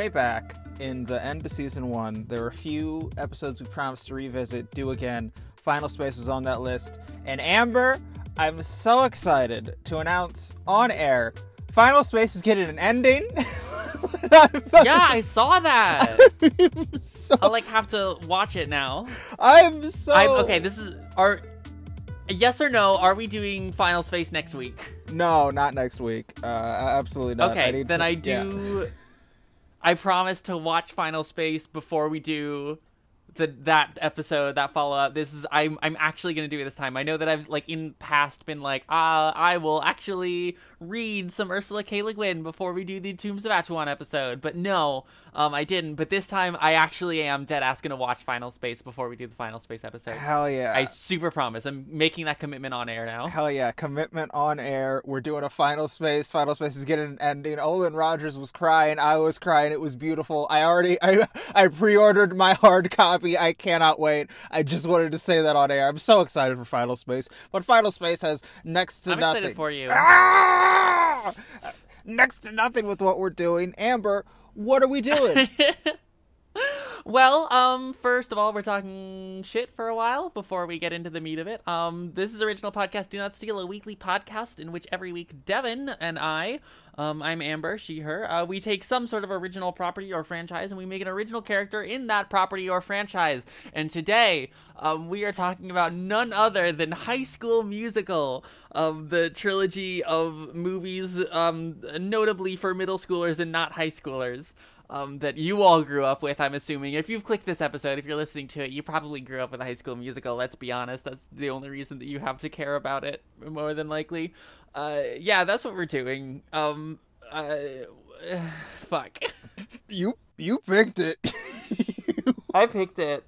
way back in the end of season one, there were a few episodes we promised to revisit, do again. Final Space was on that list. And Amber, I'm so excited to announce on air Final Space is getting an ending. yeah, I saw that. so, I'll like have to watch it now. I'm so I'm, okay, this is are yes or no? Are we doing Final Space next week? No, not next week. Uh, absolutely not. Okay, I then to- I yeah. I promise to watch Final Space before we do the that episode, that follow up. This is I'm I'm actually gonna do it this time. I know that I've like in past been like, ah, I will actually read some Ursula K. Le Guin before we do the Tombs of Atuan episode, but no, um, I didn't. But this time, I actually am dead ass gonna watch Final Space before we do the Final Space episode. Hell yeah. I super promise. I'm making that commitment on air now. Hell yeah, commitment on air. We're doing a final space. Final space is getting an ending. Olan Rogers was crying. I was crying. It was beautiful. I already I I pre-ordered my hard copy. I cannot wait. I just wanted to say that on air. I'm so excited for Final Space. But Final Space has next to I'm nothing. excited for you. Ah! Next to nothing with what we're doing. Amber, what are we doing? Well, um, first of all, we're talking shit for a while before we get into the meat of it. Um, this is original podcast Do Not Steal, a weekly podcast in which every week Devin and I, um, I'm Amber, she, her, uh, we take some sort of original property or franchise and we make an original character in that property or franchise. And today, um, we are talking about none other than High School Musical, um, the trilogy of movies, um, notably for middle schoolers and not high schoolers um, that you all grew up with, I'm assuming. If you've clicked this episode, if you're listening to it, you probably grew up with a high school musical, let's be honest. That's the only reason that you have to care about it, more than likely. Uh, yeah, that's what we're doing. Um, uh, fuck. you you picked it. I picked it.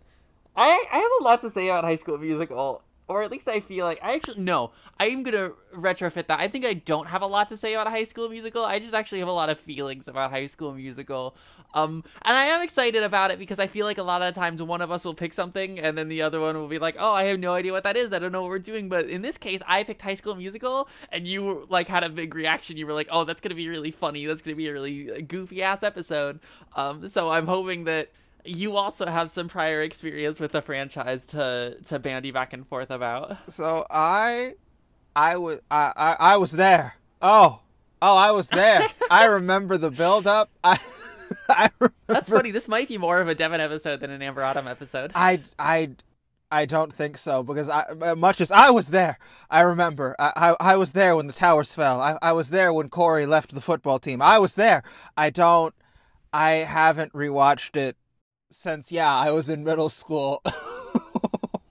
I, I have a lot to say about High School Musical, or at least I feel like I actually no. I am gonna retrofit that. I think I don't have a lot to say about High School Musical. I just actually have a lot of feelings about High School Musical. Um, and I am excited about it because I feel like a lot of times one of us will pick something and then the other one will be like, "Oh, I have no idea what that is. I don't know what we're doing." But in this case, I picked High School Musical, and you like had a big reaction. You were like, "Oh, that's gonna be really funny. That's gonna be a really goofy ass episode." Um, so I'm hoping that you also have some prior experience with the franchise to to bandy back and forth about. So I, I was, I, I, I was there. Oh, oh, I was there. I remember the build up. I, I remember. That's funny. This might be more of a Devin episode than an Amber Autumn episode. I, I, I don't think so because I, uh, much as I was there, I remember. I, I, I was there when the towers fell. I, I was there when Corey left the football team. I was there. I don't. I haven't rewatched it since. Yeah, I was in middle school.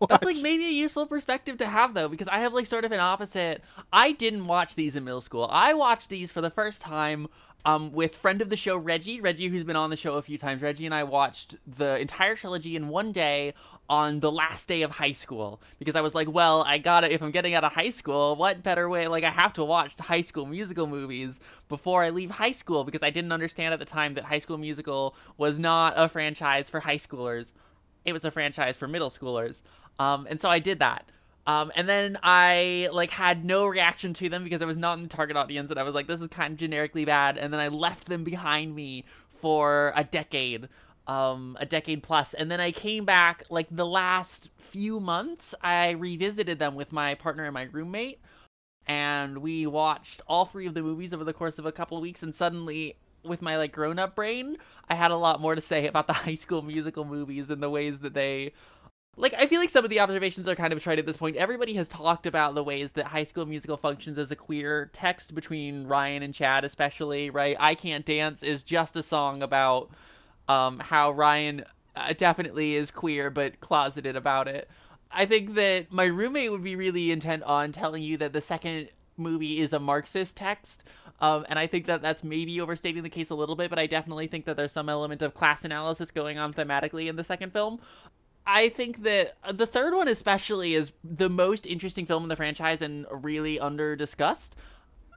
That's like maybe a useful perspective to have though, because I have like sort of an opposite. I didn't watch these in middle school. I watched these for the first time um, with friend of the show Reggie, Reggie who's been on the show a few times. Reggie and I watched the entire trilogy in one day on the last day of high school because I was like, well, I gotta if I'm getting out of high school, what better way? Like I have to watch the High School Musical movies before I leave high school because I didn't understand at the time that High School Musical was not a franchise for high schoolers. It was a franchise for middle schoolers. Um, and so I did that. Um, and then I like had no reaction to them because I was not in the target audience, and I was like, "This is kind of generically bad." And then I left them behind me for a decade, um, a decade plus, and then I came back like the last few months. I revisited them with my partner and my roommate, and we watched all three of the movies over the course of a couple of weeks. And suddenly, with my like grown-up brain, I had a lot more to say about the High School Musical movies and the ways that they like I feel like some of the observations are kind of trite at this point. Everybody has talked about the ways that High School Musical functions as a queer text between Ryan and Chad, especially. Right, "I Can't Dance" is just a song about um, how Ryan uh, definitely is queer, but closeted about it. I think that my roommate would be really intent on telling you that the second movie is a Marxist text. Um, and I think that that's maybe overstating the case a little bit, but I definitely think that there's some element of class analysis going on thematically in the second film. I think that uh, the third one, especially, is the most interesting film in the franchise and really under discussed.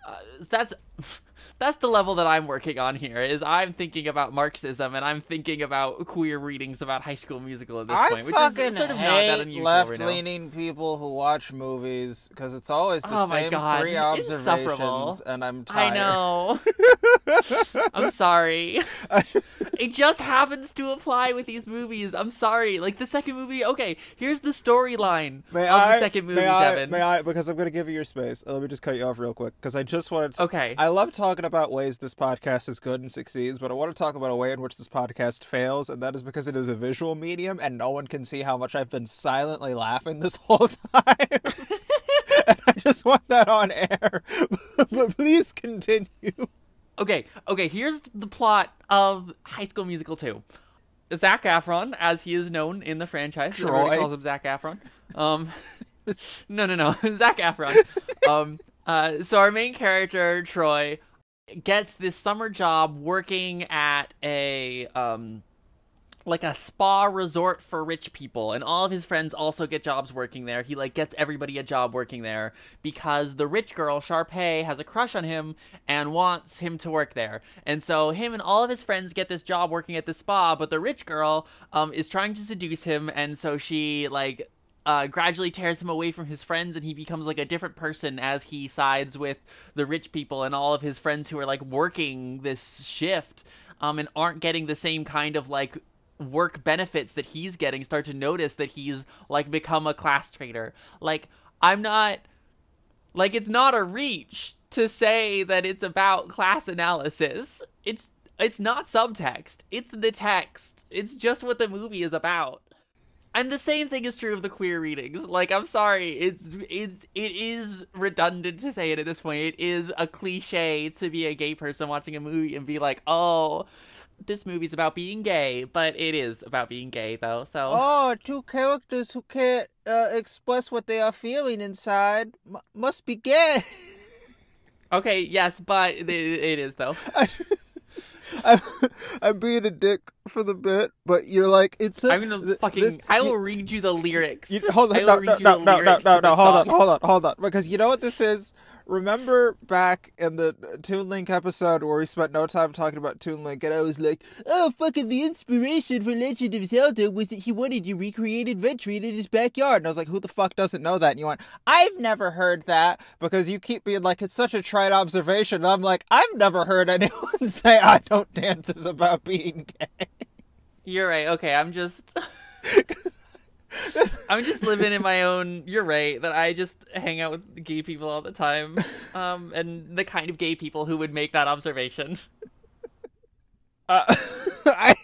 Uh, that's that's the level that I'm working on here. Is I'm thinking about Marxism and I'm thinking about queer readings about High School Musical at this I point, which fucking is sort of not that hate unusual right left-leaning people who watch movies because it's always the Oh same God, three observations, and I'm tired. I know. I'm sorry. It just happens to apply with these movies. I'm sorry. Like the second movie, okay, here's the storyline of I, the second movie, may I, Devin. may I, because I'm going to give you your space. Let me just cut you off real quick, because I just wanted to. Okay. I love talking about ways this podcast is good and succeeds, but I want to talk about a way in which this podcast fails, and that is because it is a visual medium, and no one can see how much I've been silently laughing this whole time. and I just want that on air. but please continue. Okay, okay, here's the plot of High School Musical 2. Zac Efron, as he is known in the franchise, everybody calls him Zac Efron. Um, no, no, no, Zac Efron. Um, uh, so our main character, Troy, gets this summer job working at a um, like a spa resort for rich people and all of his friends also get jobs working there. He like gets everybody a job working there because the rich girl Sharpay has a crush on him and wants him to work there. And so him and all of his friends get this job working at the spa but the rich girl um, is trying to seduce him and so she like uh, gradually tears him away from his friends and he becomes like a different person as he sides with the rich people and all of his friends who are like working this shift um, and aren't getting the same kind of like work benefits that he's getting. Start to notice that he's like become a class traitor like i'm not like it's not a reach to say that it's about class analysis. It's it's not subtext. It's the text. It's just what the movie is about and the same thing is true of the queer readings. Like, I'm sorry, it's it's it is redundant to say it at this point. It is a cliche to be a gay person watching a movie and be like, oh, this movie's about being gay, but it is about being gay though. So Oh, two characters who can't uh, express what they are feeling inside m- must be gay. okay, yes, but it, it is though. I'm, I'm being a dick for the bit, but you're like it's. A, I'm gonna th- fucking. this- I will you- read you the lyrics. You, hold on, I will no, read no, you no, the no, no, no, no, the hold on, hold on, hold on, because you know what this is. Remember back in the Toon Link episode where we spent no time talking about Toon Link, and I was like, "Oh, fucking the inspiration for Legend of Zelda was that he wanted to recreate Adventure in his backyard." And I was like, "Who the fuck doesn't know that?" And you went, "I've never heard that," because you keep being like, "It's such a trite observation." And I'm like, "I've never heard anyone say I don't dance is about being gay." You're right. Okay, I'm just. I'm just living in my own. You're right that I just hang out with gay people all the time, um, and the kind of gay people who would make that observation. Uh, I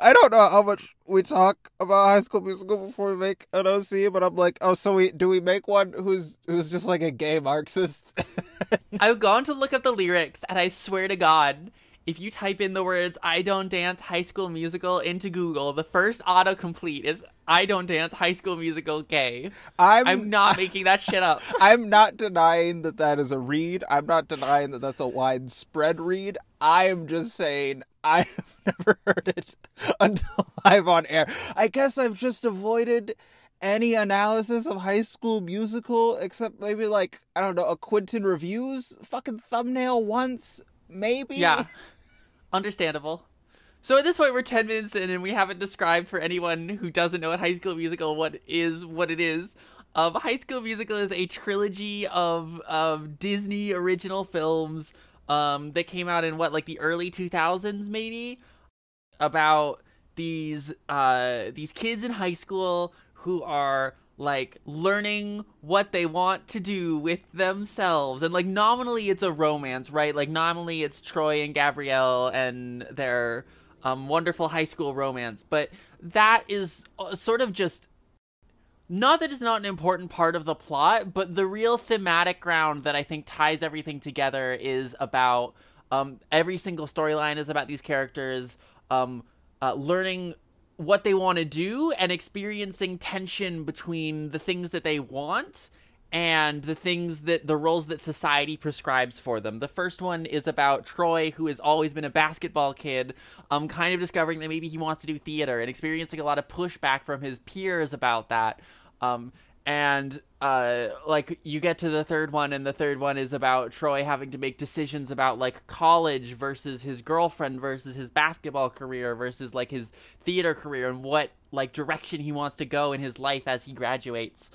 I don't know how much we talk about High School Musical before we make an OC, but I'm like, oh, so we do we make one who's who's just like a gay Marxist? I've gone to look up the lyrics, and I swear to God, if you type in the words "I don't dance High School Musical" into Google, the first autocomplete is "I don't dance High School Musical gay." I'm I'm not making that shit up. I'm not denying that that is a read. I'm not denying that that's a widespread read. I'm just saying I have never heard it until live on air. I guess I've just avoided any analysis of High School Musical except maybe like I don't know a Quinton Reviews fucking thumbnail once maybe. Yeah. Understandable. So at this point, we're 10 minutes in, and we haven't described for anyone who doesn't know what High School Musical what is what it is. Um, High School Musical is a trilogy of of Disney original films um, that came out in what like the early 2000s maybe about these uh, these kids in high school who are like learning what they want to do with themselves. And like nominally it's a romance right? Like nominally it's troy and gabriella and their um, wonderful high school romance. But that is uh, sort of just not that it's not an important part of the plot but the real thematic ground that i think ties everything together is about um, every single storyline is about these characters um, uh, learning what they want to do and experiencing tension between the things that they want and the things that the roles that society prescribes for them. The first one is about Troy, who has always been a basketball kid, um, kind of discovering that maybe he wants to do theater and experiencing a lot of pushback from his peers about that. Um, and uh, like you get to the third one, and the third one is about Troy having to make decisions about like college versus his girlfriend versus his basketball career versus like his theater career and what like direction he wants to go in his life as he graduates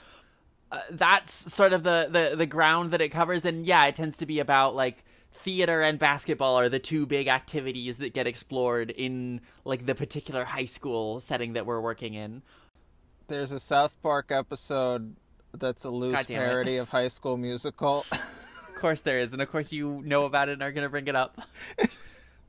uh, that's sort of the, the the ground that it covers and yeah it tends to be about like theater and basketball are the two big activities that get explored in like the particular high school setting that we're working in. There's a South Park episode that's a loose parody of High School Musical. of course there is, and of course you know about it and are going to bring it up.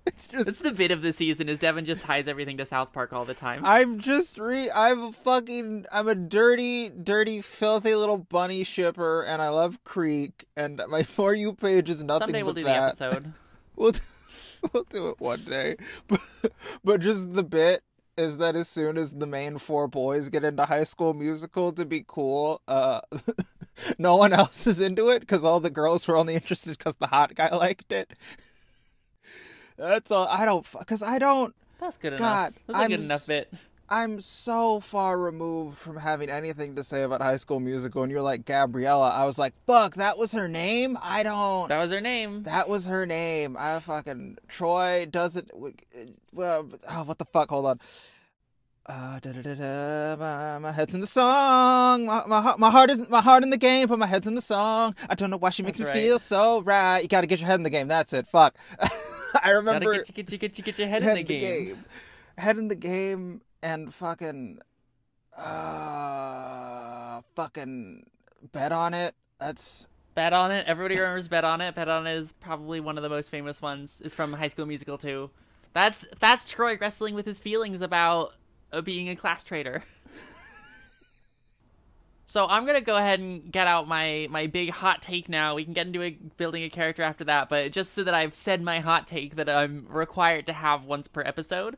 It's just it's the bit of the season is Devin just ties everything to South Park all the time. I'm just re I'm a fucking I'm a dirty, dirty, filthy little bunny shipper and I love Creek and my for you page is nothing Someday we'll do that. the episode. we'll do, we'll do it one day. But but just the bit is that as soon as the main four boys get into high school musical to be cool, uh no one else is into it because all the girls were only interested because the hot guy liked it. That's all. I don't because I don't. That's good God, enough. That's I'm a good enough bit. I'm so far removed from having anything to say about High School Musical, and you're like Gabriella. I was like, "Fuck, that was her name." I don't. That was her name. That was her name. I fucking Troy doesn't. Well, oh, what the fuck? Hold on. Uh, da, da, da, da, my, my head's in the song. My, my, my heart is my heart in the game, but my head's in the song. I don't know why she makes That's me right. feel so right. You got to get your head in the game. That's it. Fuck. I remember. Gotta get, you, get, you, get, get your head, head in the game. the game. Head in the game and fucking, uh, fucking bet on it. That's Bet on it. Everybody remembers Bet on it. Bet on it is probably one of the most famous ones. It's from High School Musical too. That's that's Troy wrestling with his feelings about uh, being a class traitor. So I'm gonna go ahead and get out my my big hot take now. We can get into a, building a character after that, but just so that I've said my hot take that I'm required to have once per episode.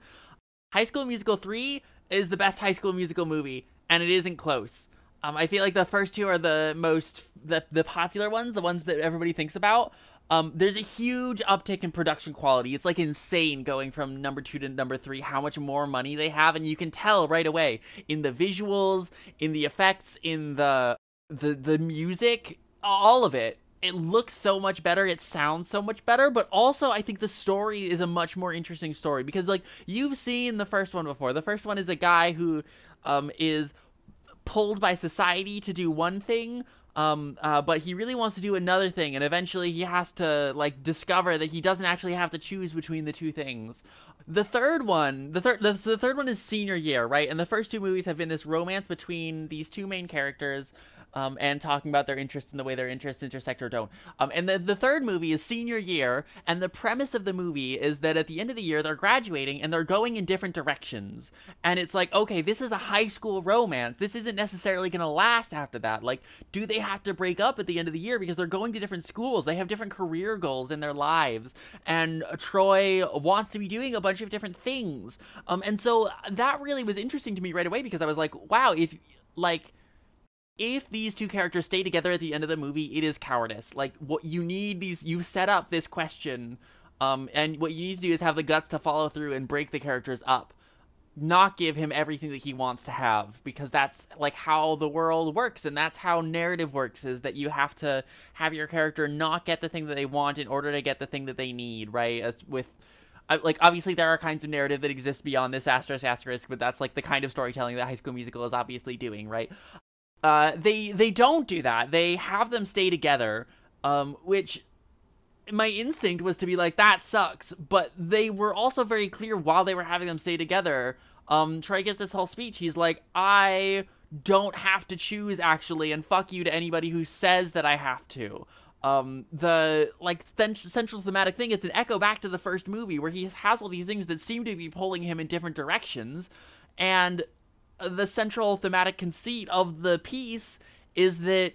High School Musical three is the best High School Musical movie, and it isn't close. Um, I feel like the first two are the most the the popular ones, the ones that everybody thinks about. Um, there's a huge uptick in production quality. It's like insane going from number two to number three, how much more money they have, and you can tell right away in the visuals, in the effects, in the the the music, all of it. It looks so much better. It sounds so much better, but also I think the story is a much more interesting story because like you've seen the first one before. The first one is a guy who um, is pulled by society to do one thing um, uh, but he really wants to do another thing, and eventually he has to like discover that he doesn't actually have to choose between the two things. The third one, the third, the, the third one is senior year, right? And the first two movies have been this romance between these two main characters um, and talking about their interests and the way their interests intersect or don't. Um, and the, the third movie is senior year, and the premise of the movie is that at the end of the year they're graduating and they're going in different directions. And it's like, okay, this is a high school romance. This isn't necessarily going to last after that. Like, do they have to break up at the end of the year because they're going to different schools? They have different career goals in their lives, and Troy wants to be doing a bunch of different things. Um, and so that really was interesting to me right away because I was like, wow, if like if these two characters stay together at the end of the movie, it is cowardice. Like what you need these you've set up this question um and what you need to do is have the guts to follow through and break the characters up. Not give him everything that he wants to have because that's like how the world works and that's how narrative works is that you have to have your character not get the thing that they want in order to get the thing that they need, right? As with like obviously there are kinds of narrative that exist beyond this asterisk asterisk, but that's like the kind of storytelling that High School Musical is obviously doing, right? Uh, they they don't do that. They have them stay together, um, which my instinct was to be like that sucks. But they were also very clear while they were having them stay together. Um, Troy gives this whole speech. He's like, I don't have to choose actually, and fuck you to anybody who says that I have to. Um, the like central thematic thing. It's an echo back to the first movie where he has all these things that seem to be pulling him in different directions, and the central thematic conceit of the piece is that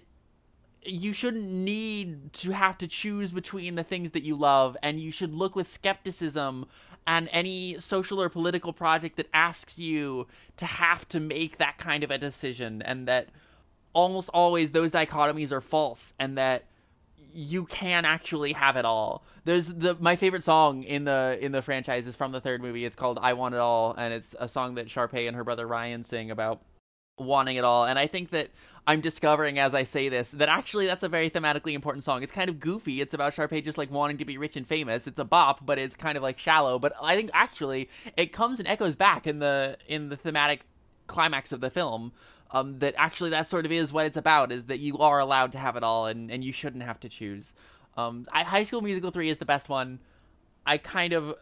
you shouldn't need to have to choose between the things that you love and you should look with skepticism on any social or political project that asks you to have to make that kind of a decision and that almost always those dichotomies are false and that you can actually have it all. There's the my favorite song in the in the franchise is from the third movie. It's called "I Want It All," and it's a song that Sharpay and her brother Ryan sing about wanting it all. And I think that I'm discovering as I say this that actually that's a very thematically important song. It's kind of goofy. It's about Sharpay just like wanting to be rich and famous. It's a bop, but it's kind of like shallow. But I think actually it comes and echoes back in the in the thematic climax of the film um, that actually that sort of is what it's about is that you are allowed to have it all and, and you shouldn't have to choose Um, I, High School Musical three is the best one. I kind of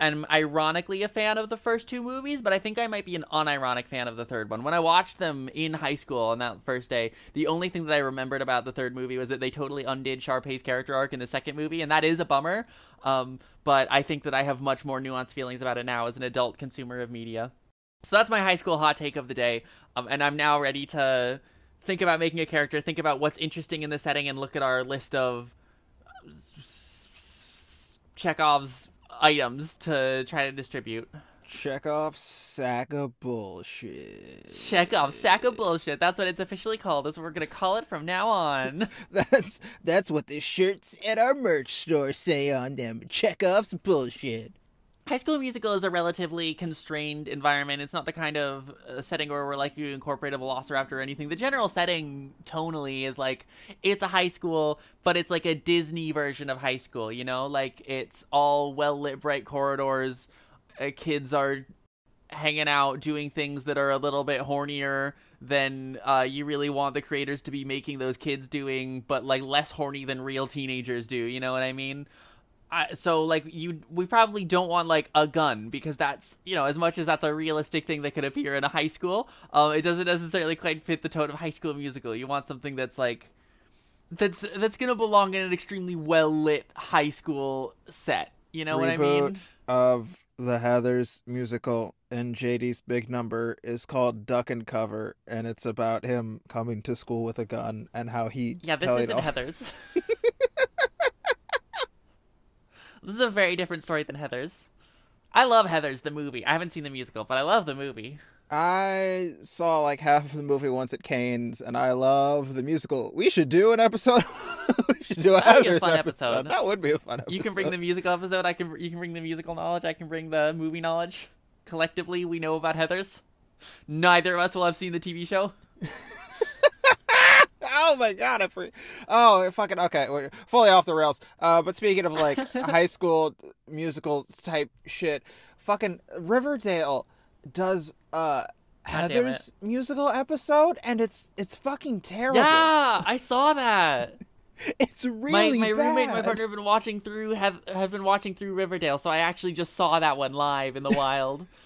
am ironically a fan of the first two movies, but I think I might be an unironic fan of the third one. When I watched them in high school on that first day, the only thing that I remembered about the third movie was that they totally undid Sharpay's character arc in the second movie, and that is a bummer. Um, but I think that I have much more nuanced feelings about it now as an adult consumer of media. So that's my high school hot take of the day, um, and I'm now ready to think about making a character, think about what's interesting in the setting, and look at our list of Chekhov's items to try to distribute. Chekhov sack of bullshit. Chekhov sack of bullshit. That's what it's officially called. That's what we're gonna call it from now on. that's that's what the shirts at our merch store say on them. Chekhov's bullshit. High School Musical is a relatively constrained environment. It's not the kind of uh, setting where we're like you incorporate a Velociraptor or anything. The general setting tonally is like it's a high school, but it's like a Disney version of high school. You know, like it's all well lit, bright corridors. Uh, kids are hanging out, doing things that are a little bit hornier than uh, you really want the creators to be making those kids doing, but like less horny than real teenagers do. You know what I mean? I, so like you we probably don't want like a gun because that's you know as much as that's a realistic thing that could appear in a high school um it doesn't necessarily quite fit the tone of high school musical. You want something that's like that's that's gonna belong in an extremely well lit high school set. You know Reboot what i mean? of the Heathers musical and JD's big number is called Duck and Cover and it's about him coming to school with a gun and how he yeah this isn't heathers This is a very different story than Heathers. I love Heathers, the movie. I haven't seen the musical, but I love the movie. I saw like half of the movie once at Canes, and I love the musical. We should do an episode. we should do a a Heathers fun episode. episode. That would be a fun episode. You can bring the musical episode. I can. You can bring the musical knowledge. I can bring the movie knowledge. Collectively, we know about Heathers. Neither of us will have seen the TV show. oh my god, I free. Oh, fucking okay. We're fully off the rails. Uh, but speaking of like high school musical type shit, fucking Riverdale does uh God Heather's musical episode, and it's it's fucking terrible. Yeah, I saw that. It's My really my roommate, and my partner have been watching through have have been watching through Riverdale, so I actually just saw that one live in the wild.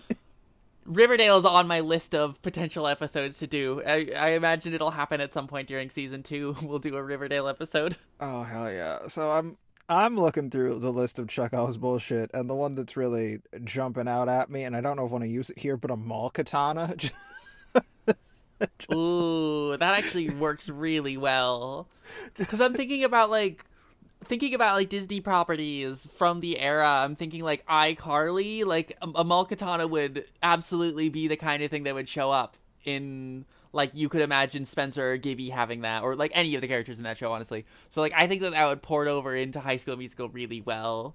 Riverdale is on my list of potential episodes to do. I, I imagine it'll happen at some point during season two. We'll do a Riverdale episode. Oh hell yeah! So I'm I'm looking through the list of Chekhov's bullshit, and the one that's really jumping out at me, and I don't know if I want to use it here, but a mall katana. Ooh, that actually works really well. Because I'm thinking about like thinking about like Disney properties from the era. I'm thinking like iCarly, like um, a, a mall katana would absolutely be the kind of thing that would show up in like you could imagine Spencer or Gibby having that, or like any of the characters in that show, honestly. So like I think that that would port over into High School Musical really well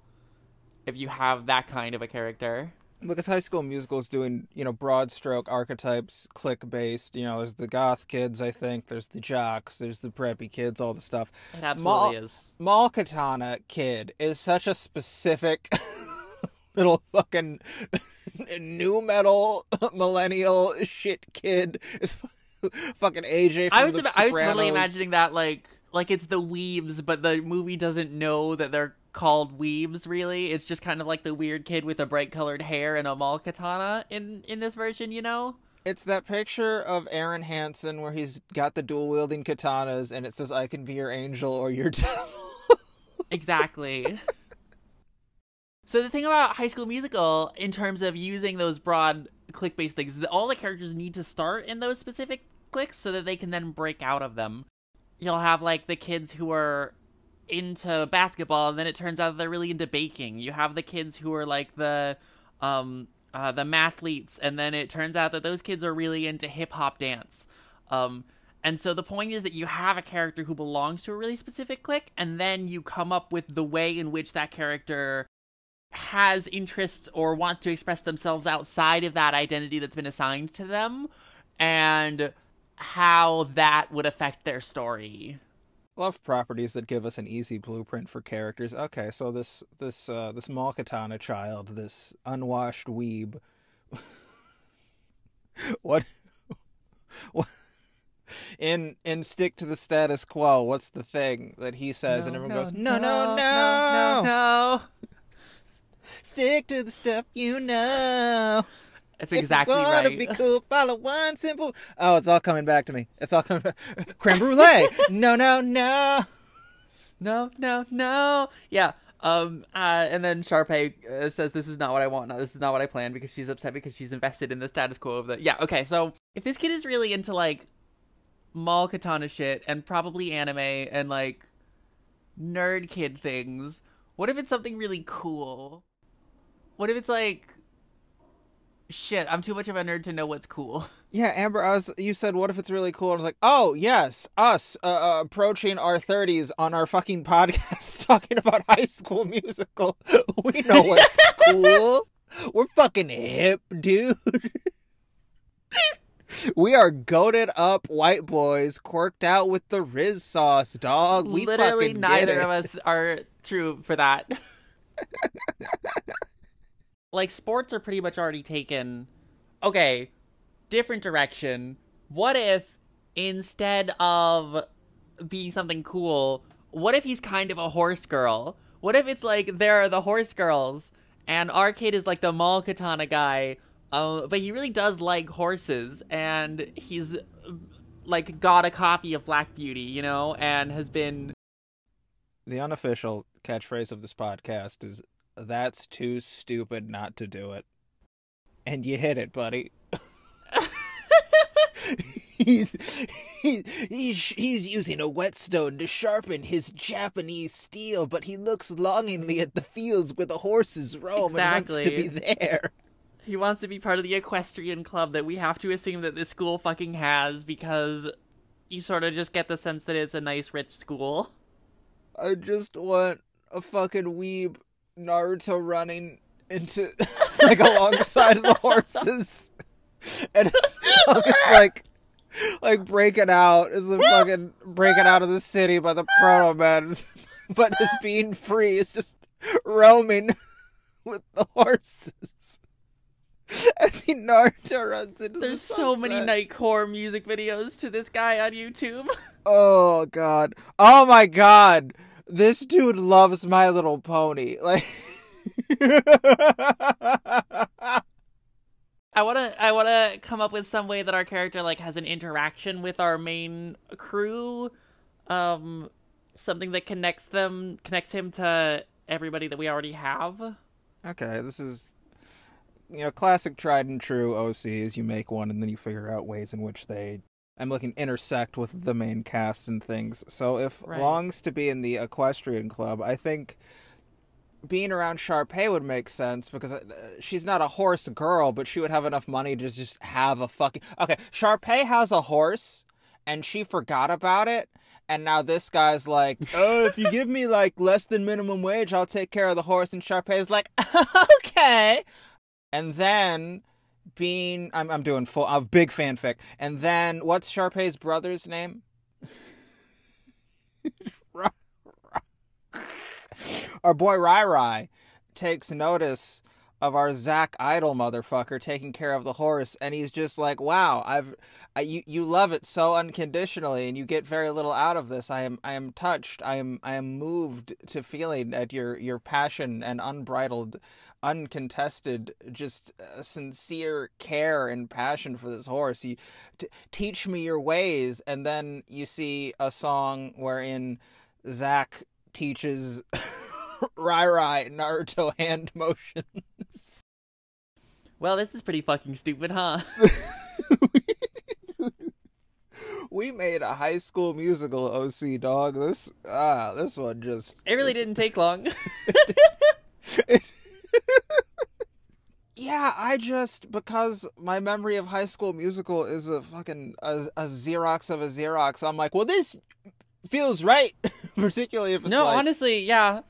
if you have that kind of a character. Because High School Musical is doing you know broad stroke archetypes, clique based. You know, there's the goth kids, I think. There's the jocks. There's the preppy kids. All the stuff. It absolutely Mall- is. Mall Katana kid is such a specific little fucking new metal millennial shit kid. Is fucking AJ from I was the ima- I was totally imagining that like like it's the weebs, but the movie doesn't know that they're called weebs. Really, it's just kind of like the weird kid with the bright colored hair and a mall katana in in this version. You know? It's that picture of Aaron Hansen where he's got the dual wielding katanas and it says I can be your angel or your devil. Exactly. so the thing about High School Musical, in terms of using those broad clique-based things, is that all the characters need to start in those specific cliques so that they can then break out of them. You'll have like the kids who are into basketball, and then it turns out they're really into baking. You have the kids who are like the um uh, the mathletes, and then it turns out that those kids are really into hip hop dance. Um, and so the point is that you have a character who belongs to a really specific clique, and then you come up with the way in which that character has interests or wants to express themselves outside of that identity that's been assigned to them, and how that would affect their story. Love properties that give us an easy blueprint for characters. Okay, so this this uh, this Malkatana child, this unwashed weeb. what, what in in stick to the status quo, what's the thing that he says, and everyone goes, no, no, no, no, no, no. stick to the stuff you know. That's exactly if you wanna right. be cool, follow one simple. Oh, it's all coming back to me. It's all coming. back. Creme brulee. no, no, no. no, no, no. Yeah. Um. Uh. And then Sharpay uh, says, "This is not what I want. No, this is not what I planned." Because she's upset because she's invested in the status quo of the. Yeah. Okay. So if this kid is really into like mall katana shit and probably anime and like nerd kid things, what if it's something really cool? What if it's like shit? I'm too much of a nerd to know what's cool. Yeah, Amber, I was. You said, "What if it's really cool?" I was like, "Oh yes, us uh, uh, approaching our thirties on our fucking podcast, talking about High School Musical. We know what's cool. We're fucking hip, dude. we are goaded up white boys, quirked out with the Riz sauce, dog. We Literally, neither of us are true for that. Like sports are pretty much already taken. Okay, different direction. What if instead of being something cool, what if he's kind of a horse girl? What if it's like there are the horse girls and Arcade is like the mall katana guy, uh, but he really does like horses and he's like got a copy of Black Beauty, you know, and has been The unofficial catchphrase of this podcast is "That's too stupid not to do it," and you hit it, buddy. he's, he's he's he's using a whetstone to sharpen his Japanese steel, but he looks longingly at the fields where the horses roam exactly. and wants to be there. He wants to be part of the equestrian club that we have to assume that this school fucking has because you sort of just get the sense that it's a nice rich school. I just want a fucking weeb Naruto running into like alongside the horses, and is like like breaking out is a fucking breaking out of the city by the Protomen, but his being free is just roaming with the horses. And the Naruto runs into the There's so many nightcore music videos to this guy on YouTube. Oh god. Oh my god. This dude loves My Little Pony. Like I wanna I wanna come up with some way that our character like has an interaction with our main crew. Um something that connects them connects him to everybody that we already have. Okay, this is you know, classic tried and true OCs. You make one and then you figure out ways in which they I'm looking intersect with the main cast and things. So if Right. longs to be in the equestrian club, I think being around Sharpay would make sense because uh, she's not a horse girl, but she would have enough money to just have a fucking Okay, Sharpay has a horse and she forgot about it. And now this guy's like, oh, if you give me like less than minimum wage, I'll take care of the horse. And Sharpay's like, okay. And then being, I'm, I'm doing full, I'm big fanfic. And then what's Sharpay's brother's name? our boy Rai Rai takes notice of our Zach Idol motherfucker taking care of the horse, and he's just like, "Wow, I've I, you you love it so unconditionally, and you get very little out of this. I am I am touched. I am I am moved to feeling at your your passion and unbridled." Uncontested just uh, sincere care and passion for this horse you t- teach me your ways and then you see a song wherein zach teaches Rai Rai Naruto hand motions. Well, this is pretty fucking stupid, huh? we made a high school musical OC dog. This ah, this one just It really this- didn't take long. Yeah, I just because my memory of High School Musical is a fucking a, a Xerox of a Xerox. I'm like, well, this feels right, particularly if it's no, like, honestly, yeah.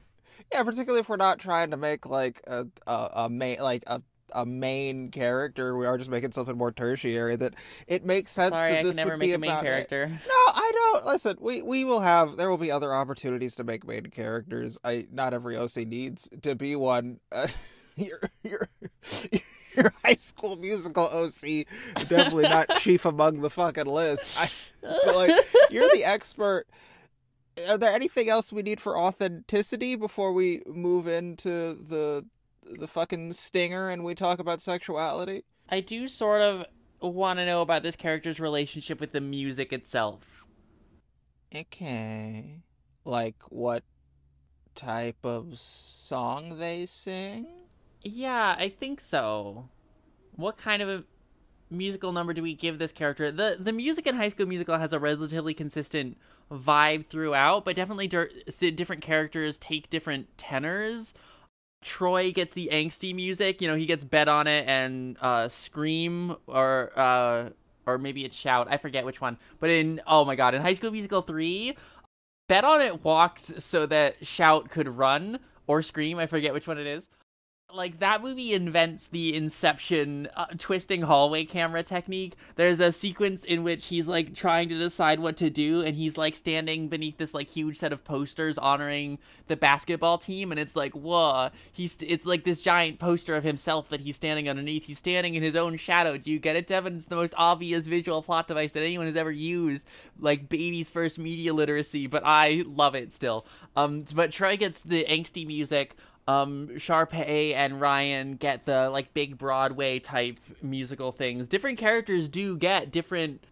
yeah, particularly if we're not trying to make like a a, a main like a a main character. We are just making something more tertiary. That it makes sense Sorry, that I can this never would make be a main about it. character. No, I don't. Listen, we we will have there will be other opportunities to make main characters. I not every OC needs to be one. Uh, you're you're your high school musical OC. Definitely not chief among the fucking list. I, but like, you're the expert. Are there anything else we need for authenticity before we move into the the fucking stinger and we talk about sexuality? I do sort of want to know about this character's relationship with the music itself. Okay. Like what type of song they sing? Yeah, I think so. What kind of a musical number do we give this character? The the music in High School Musical has a relatively consistent vibe throughout, but definitely different characters take different tenors. Troy gets the angsty music, you know, he gets bet on it and uh, scream or uh, or maybe it's shout. I forget which one. But in oh my god, in High School Musical 3, bet on it walked so that shout could run or scream. I forget which one it is like that movie invents the inception uh, twisting hallway camera technique. There's a sequence in which he's like trying to decide what to do and he's like standing beneath this like huge set of posters honoring the basketball team and it's like whoa. He's it's like this giant poster of himself that he's standing underneath. He's standing in his own shadow. Do you get it devin? It's the most obvious visual plot device that anyone has ever used like baby's first media literacy but i love it still. Um but troy gets the angsty music um Sharpay and Ryan get the like big Broadway type musical things. Different characters do get different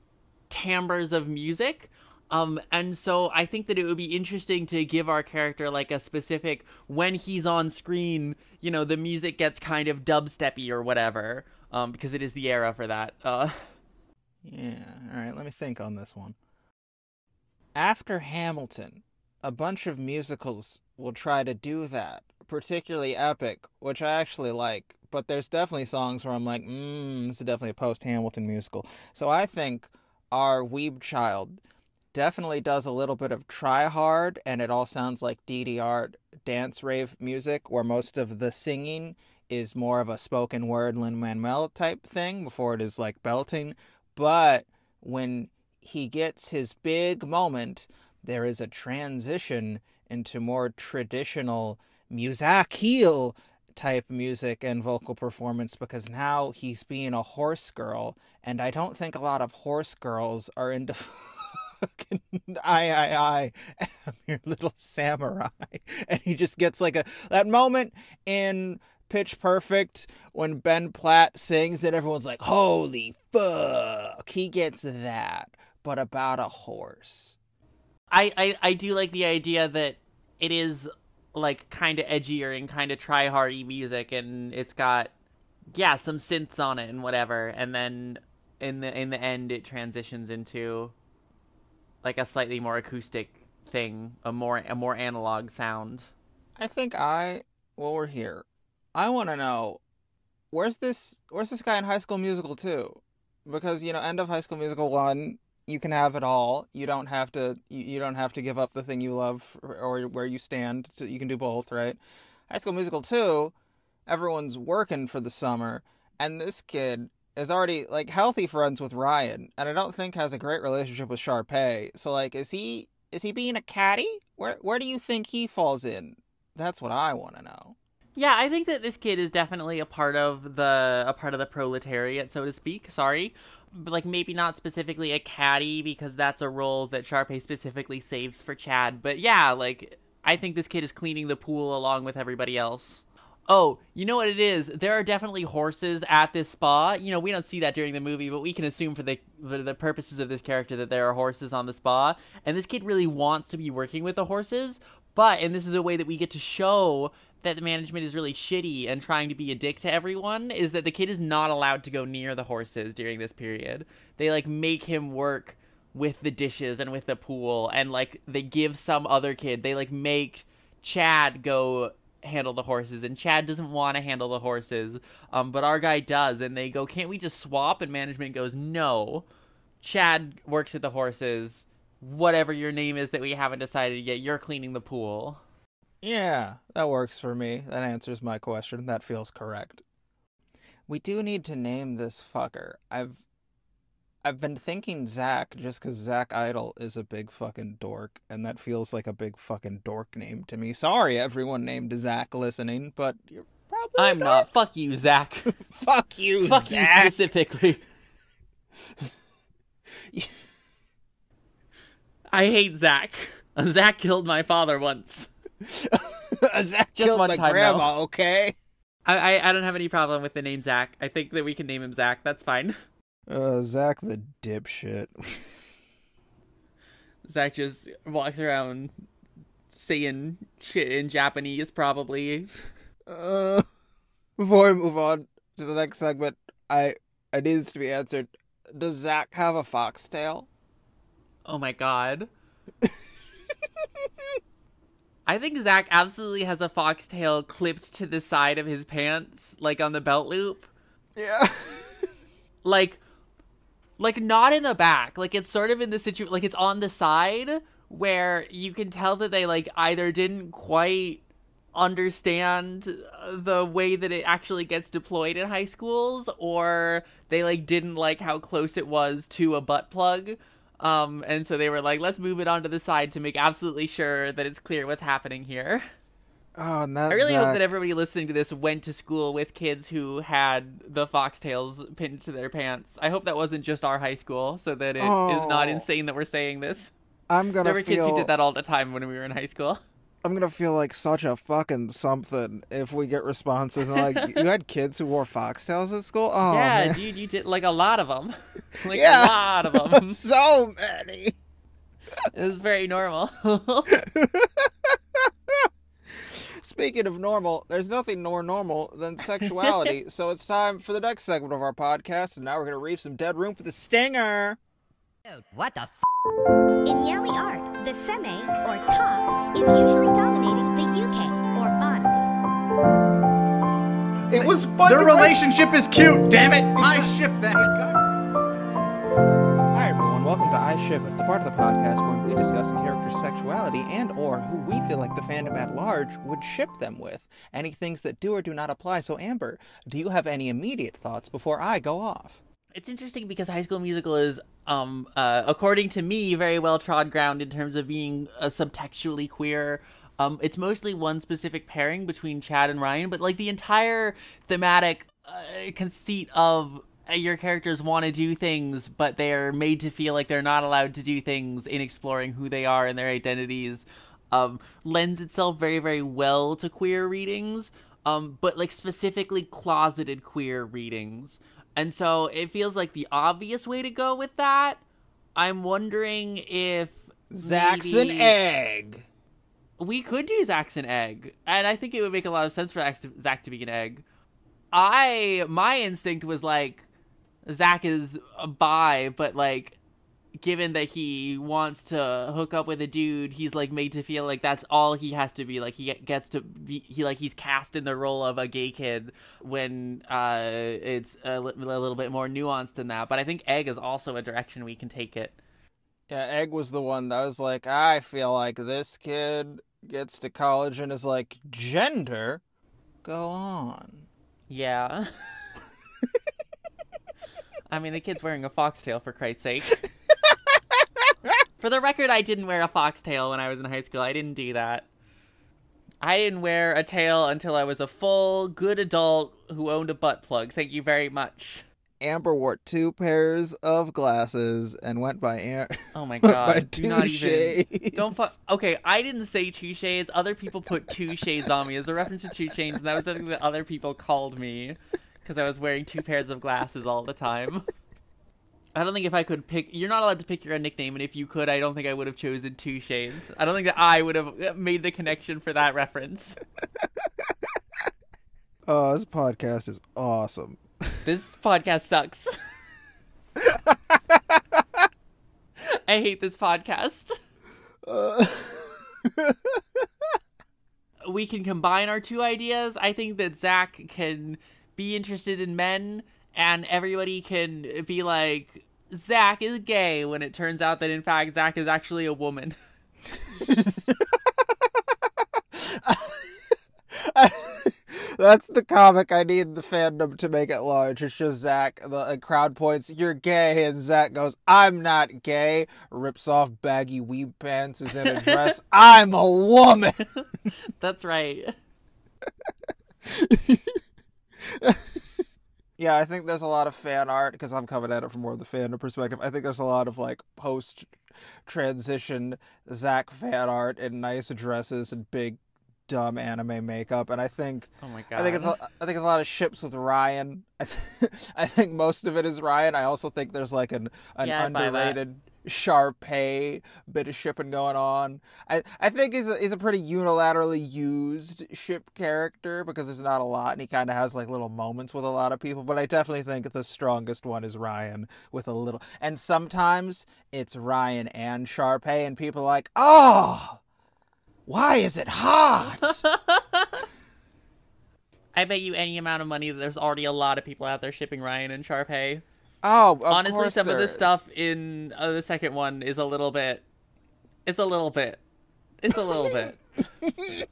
timbres of music. Um, and so I think that it would be interesting to give our character like a specific when he's on screen, you know, the music gets kind of dubsteppy or whatever, um, because it is the era for that. Uh, yeah. All right. Let me think on this one. After Hamilton, a bunch of musicals will try to do that particularly epic, which I actually like. But there's definitely songs where I'm like, mmm, this is definitely a post Hamilton musical. So I think our Weeb Child definitely does a little bit of try hard, and it all sounds like DDR dance rave music, where most of the singing is more of a spoken word Lin Manuel type thing before it is like belting. But when he gets his big moment, there is a transition into more traditional heel type music and vocal performance because now he's being a horse girl and I don't think a lot of horse girls are into I I I am your little samurai. And he just gets like a that moment in Pitch Perfect when Ben Platt sings and everyone's like holy fuck he gets that but about a horse. I I, I do like the idea that it is like kind of edgier and kind of try hardy music, and it's got yeah some synths on it and whatever, and then in the in the end it transitions into like a slightly more acoustic thing, a more a more analog sound. I think I well we're here. I want to know where's this where's this guy in High School Musical 2? Because you know, end of High School Musical 1, you can have it all. You don't have to. You, don't have to give up the thing you love or, where you stand. You can do both, right? High School Musical two, everyone's working for the summer, and this kid is already like healthy friends with Ryan, and I don't think has a great relationship with Sharpay. So like, is he is he being a caddy? Where where do you think he falls in? That's what I want to know. Yeah, I think that this kid is definitely a part of the a part of the proletariat, so to speak. Sorry, but like maybe not specifically a caddy because that's a role that Sharpay specifically saves for Chad. But yeah, like I think this kid is cleaning the pool along with everybody else. Oh, you know what it is? There are definitely horses at this spa. You know, we don't see that during the movie, but we can assume for the for the purposes of this character that there are horses on the spa. And this kid really wants to be working with the horses, but and this is a way that we get to show that the management is really shitty and trying to be a dick to everyone is that the kid is not allowed to go near the horses during this period. They like make him work with the dishes and with the pool and like they give some other kid they like make Chad go handle the horses and Chad doesn't want to handle the horses um but our guy does and they go can't we just swap? And management goes no. Chad works at the horses. Whatever your name is that we haven't decided yet you're cleaning the pool yeah, that works for me. That answers my question. That feels correct. We do need to name this fucker. I've I've been thinking Zach just because Zach Idol is a big fucking dork, and that feels like a big fucking dork name to me. Sorry, everyone named Zach listening, but you're probably. I'm not. Fuck you, Zach. Fuck you, Fuck Zach. you specifically. I hate Zach. Zach killed my father once. Zach Just killed one my time, grandma. Okay. I, I I don't have any problem with the name Zach. I think that we can name him Zach. That's fine. Uh, Zach the dipshit. Zach just walks around saying shit in Japanese, probably. Uh, before we move on to the next segment, I I need this to be answered. Does Zach have a foxtail? Oh my god. I think Zach absolutely has a foxtail clipped to the side of his pants, like on the belt loop. Yeah. Like, like not in the back. Like it's sort of in the situation, like it's on the side where you can tell that they like either didn't quite understand the way that it actually gets deployed in high schools or they like didn't like how close it was to a butt plug um and so they were like let's move it onto the side to make absolutely sure that it's clear what's happening here. Oh, i really Zach, hope that everybody listening to this went to school with kids who had the foxtails pinned to their pants. I hope that wasn't just our high school so that it is not Oh. insane that we're saying this. I'm gonna there were kids who did that all the time when we were in high school I'm gonna feel like such a fucking something if we get responses and like you had kids who wore foxtails at school. Oh yeah man. dude you did like a lot of them like Yeah. a lot of them so many. it was very normal Speaking of normal, there's nothing more normal than sexuality. so it's time for the next segment of our podcast, and now we're gonna reef some dead room for the stinger. Dude, what the f? In yaoi art, the seme, or top, is usually dominating the uke, or bottom. It was fun. Their relationship is cute. Damn it! I ship that. Hi everyone, welcome to I Ship It, the part of the podcast where we discuss a character's sexuality and or who we feel like the fandom at large would ship them with. Any things that do or do not apply. So Amber, do you have any immediate thoughts before I go off? It's interesting because High School Musical is, um, uh, according to me, very well trod ground in terms of being uh, subtextually queer. Um, it's mostly one specific pairing between Chad and Ryan, but like the entire thematic uh, conceit of uh, your characters want to do things, but they're made to feel like they're not allowed to do things in exploring who they are and their identities, um, lends itself very, very well to queer readings, um, but like specifically closeted queer readings. And so it feels like the obvious way to go with that. I'm wondering if Zach's maybe- an egg. we could do Zach's an egg, and I think it would make a lot of sense for Zach to, be an egg. I my instinct was like Zach is a bi, but like given that he wants to hook up with a dude, he's like made to feel like that's all he has to be. Like he gets to be he like he's cast in the role of a gay kid when uh it's a, li- a little bit more nuanced than that. But I think egg is also a direction we can take it. Yeah, Egg was the one that was like, I feel like this kid gets to college and is like, gender? Go on. Yeah. I mean, the kid's wearing a foxtail, for Christ's sake. for the record, I didn't wear a foxtail when I was in high school. I didn't do that. I didn't wear a tail until I was a full, good adult who owned a butt plug. Thank you very much. Amber wore two pairs of glasses and went by Am- Oh my by god. two Do not even. shades. Don't fu- Okay, I didn't say two shades. Other people put two shades on me as a reference to two chains, and that was something that other people called me because I was wearing two pairs of glasses all the time. I don't think if I could pick, you're not allowed to pick your own nickname, and if you could, I don't think I would have chosen two shades. I don't think that I would have made the connection for that reference. Oh, this podcast is awesome. This podcast sucks. I hate this podcast. Uh, we can combine our two ideas. I think that Zach can be interested in men, and everybody can be like, Zach is gay, when it turns out that in fact Zach is actually a woman. That's the comic I need the fandom to make it large. It's just Zach. The uh, crowd points, "You're gay," and Zach goes, "I'm not gay." Rips off baggy weeb pants, is in a dress. I'm a woman. That's right. Yeah, I think there's a lot of fan art because I'm coming at it from more of the fandom perspective. I think there's a lot of like post transition Zach fan art in nice dresses and big dumb anime makeup, and I think Oh my god. I think it's a, I think it's a lot of ships with Ryan. I, th- I think most of it is Ryan. I also think there's like an an Yeah, I'd buy that. underrated Sharpay bit of shipping going on. I I think he's a, a pretty unilaterally used ship character because there's not a lot, and he kind of has like little moments with a lot of people. But I definitely think the strongest one is Ryan with a little, and sometimes it's Ryan and Sharpay, and people are like, oh. Why is it hot? I bet you any amount of money that there's already a lot of people out there shipping Ryan and Sharpay. Oh, of Honestly, some of the is. stuff in uh, the second one is a little bit. It's a little bit. It's a little bit.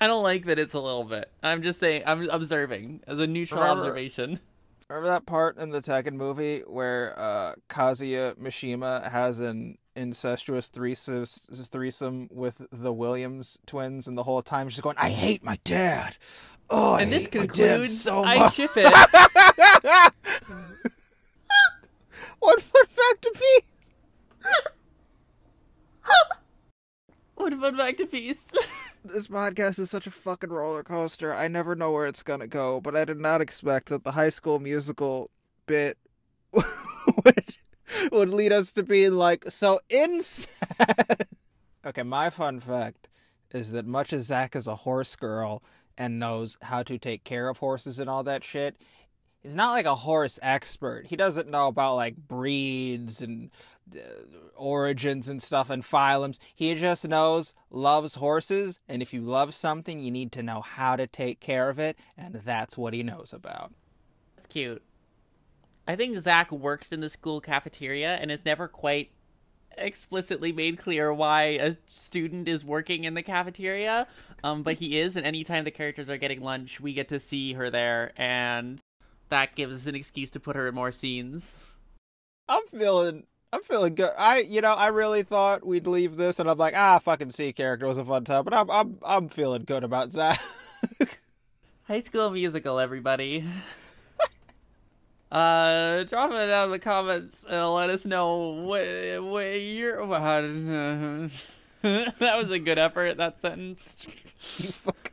I don't like that it's a little bit. I'm just saying. I'm observing as a neutral Remember- observation. Remember that part in the Tekken movie where uh, Kazuya Mishima has an incestuous threesome, threesome with the Williams twins, and the whole time she's going, "I hate my dad." Oh, I And this hate my dad concludes. so I ship it. One fun fact to be. One fun fact to feast. This podcast is such a fucking roller coaster. I never know where it's gonna go, but I did not expect that the High School Musical bit would would lead us to being like so inside. okay, my fun fact is that much as Zach is a horse girl and knows how to take care of horses and all that shit, he's not like a horse expert. He doesn't know about like breeds and uh, origins and stuff and phylums. He just knows loves horses, and if you love something, you need to know how to take care of it, and that's what he knows about. That's cute. I think Zach works in the school cafeteria, and is never quite explicitly made clear why a student is working in the cafeteria. Um, but he is, and anytime the characters are getting lunch, we get to see her there, and that gives us an excuse to put her in more scenes. I'm feeling. I'm feeling good. I, you know, I really thought we'd leave this, and I'm like, ah, fucking C character was a fun time, but I'm, I'm, I'm feeling good about Zach. High School Musical, everybody. Uh, drop it down in the comments and let us know what, what you're. How, that was a good effort. That sentence. you fucking,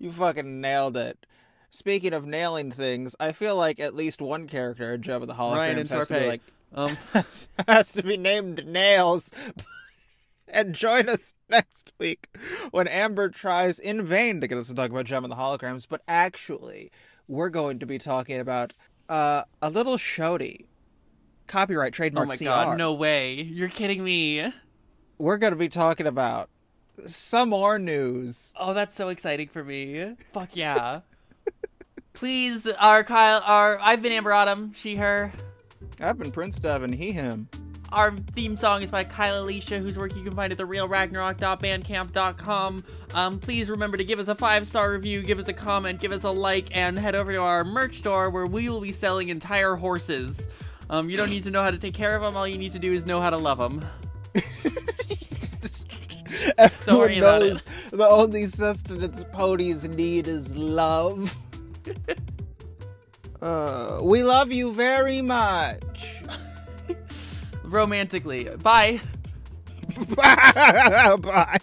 you fucking nailed it. Speaking of nailing things, I feel like at least one character in Jem and the Holograms has to be like Um, has to be named Nails. and join us next week when Amber tries in vain to get us to talk about Jem and the Holograms, but actually, we're going to be talking about uh, a little shouty. Copyright trademark. oh my CR. god, no way! You're kidding me. We're to be talking about some more news. Oh, that's so exciting for me. Fuck yeah. Please, our Kyle, our I've been Amber Autumn, she, her. I've been Prince Devin, he, him. Our theme song is by Kyle Alicia, whose work you can find at therealragnarok.bandcamp.com. Um, please remember to give us a five star review, give us a comment, give us a like, and head over to our merch store where we will be selling entire horses. Um, you don't need to know how to take care of them. All you need to do is know how to love them. Everyone knows the only sustenance ponies need is love. uh, we love you very much. Romantically. Bye. Bye.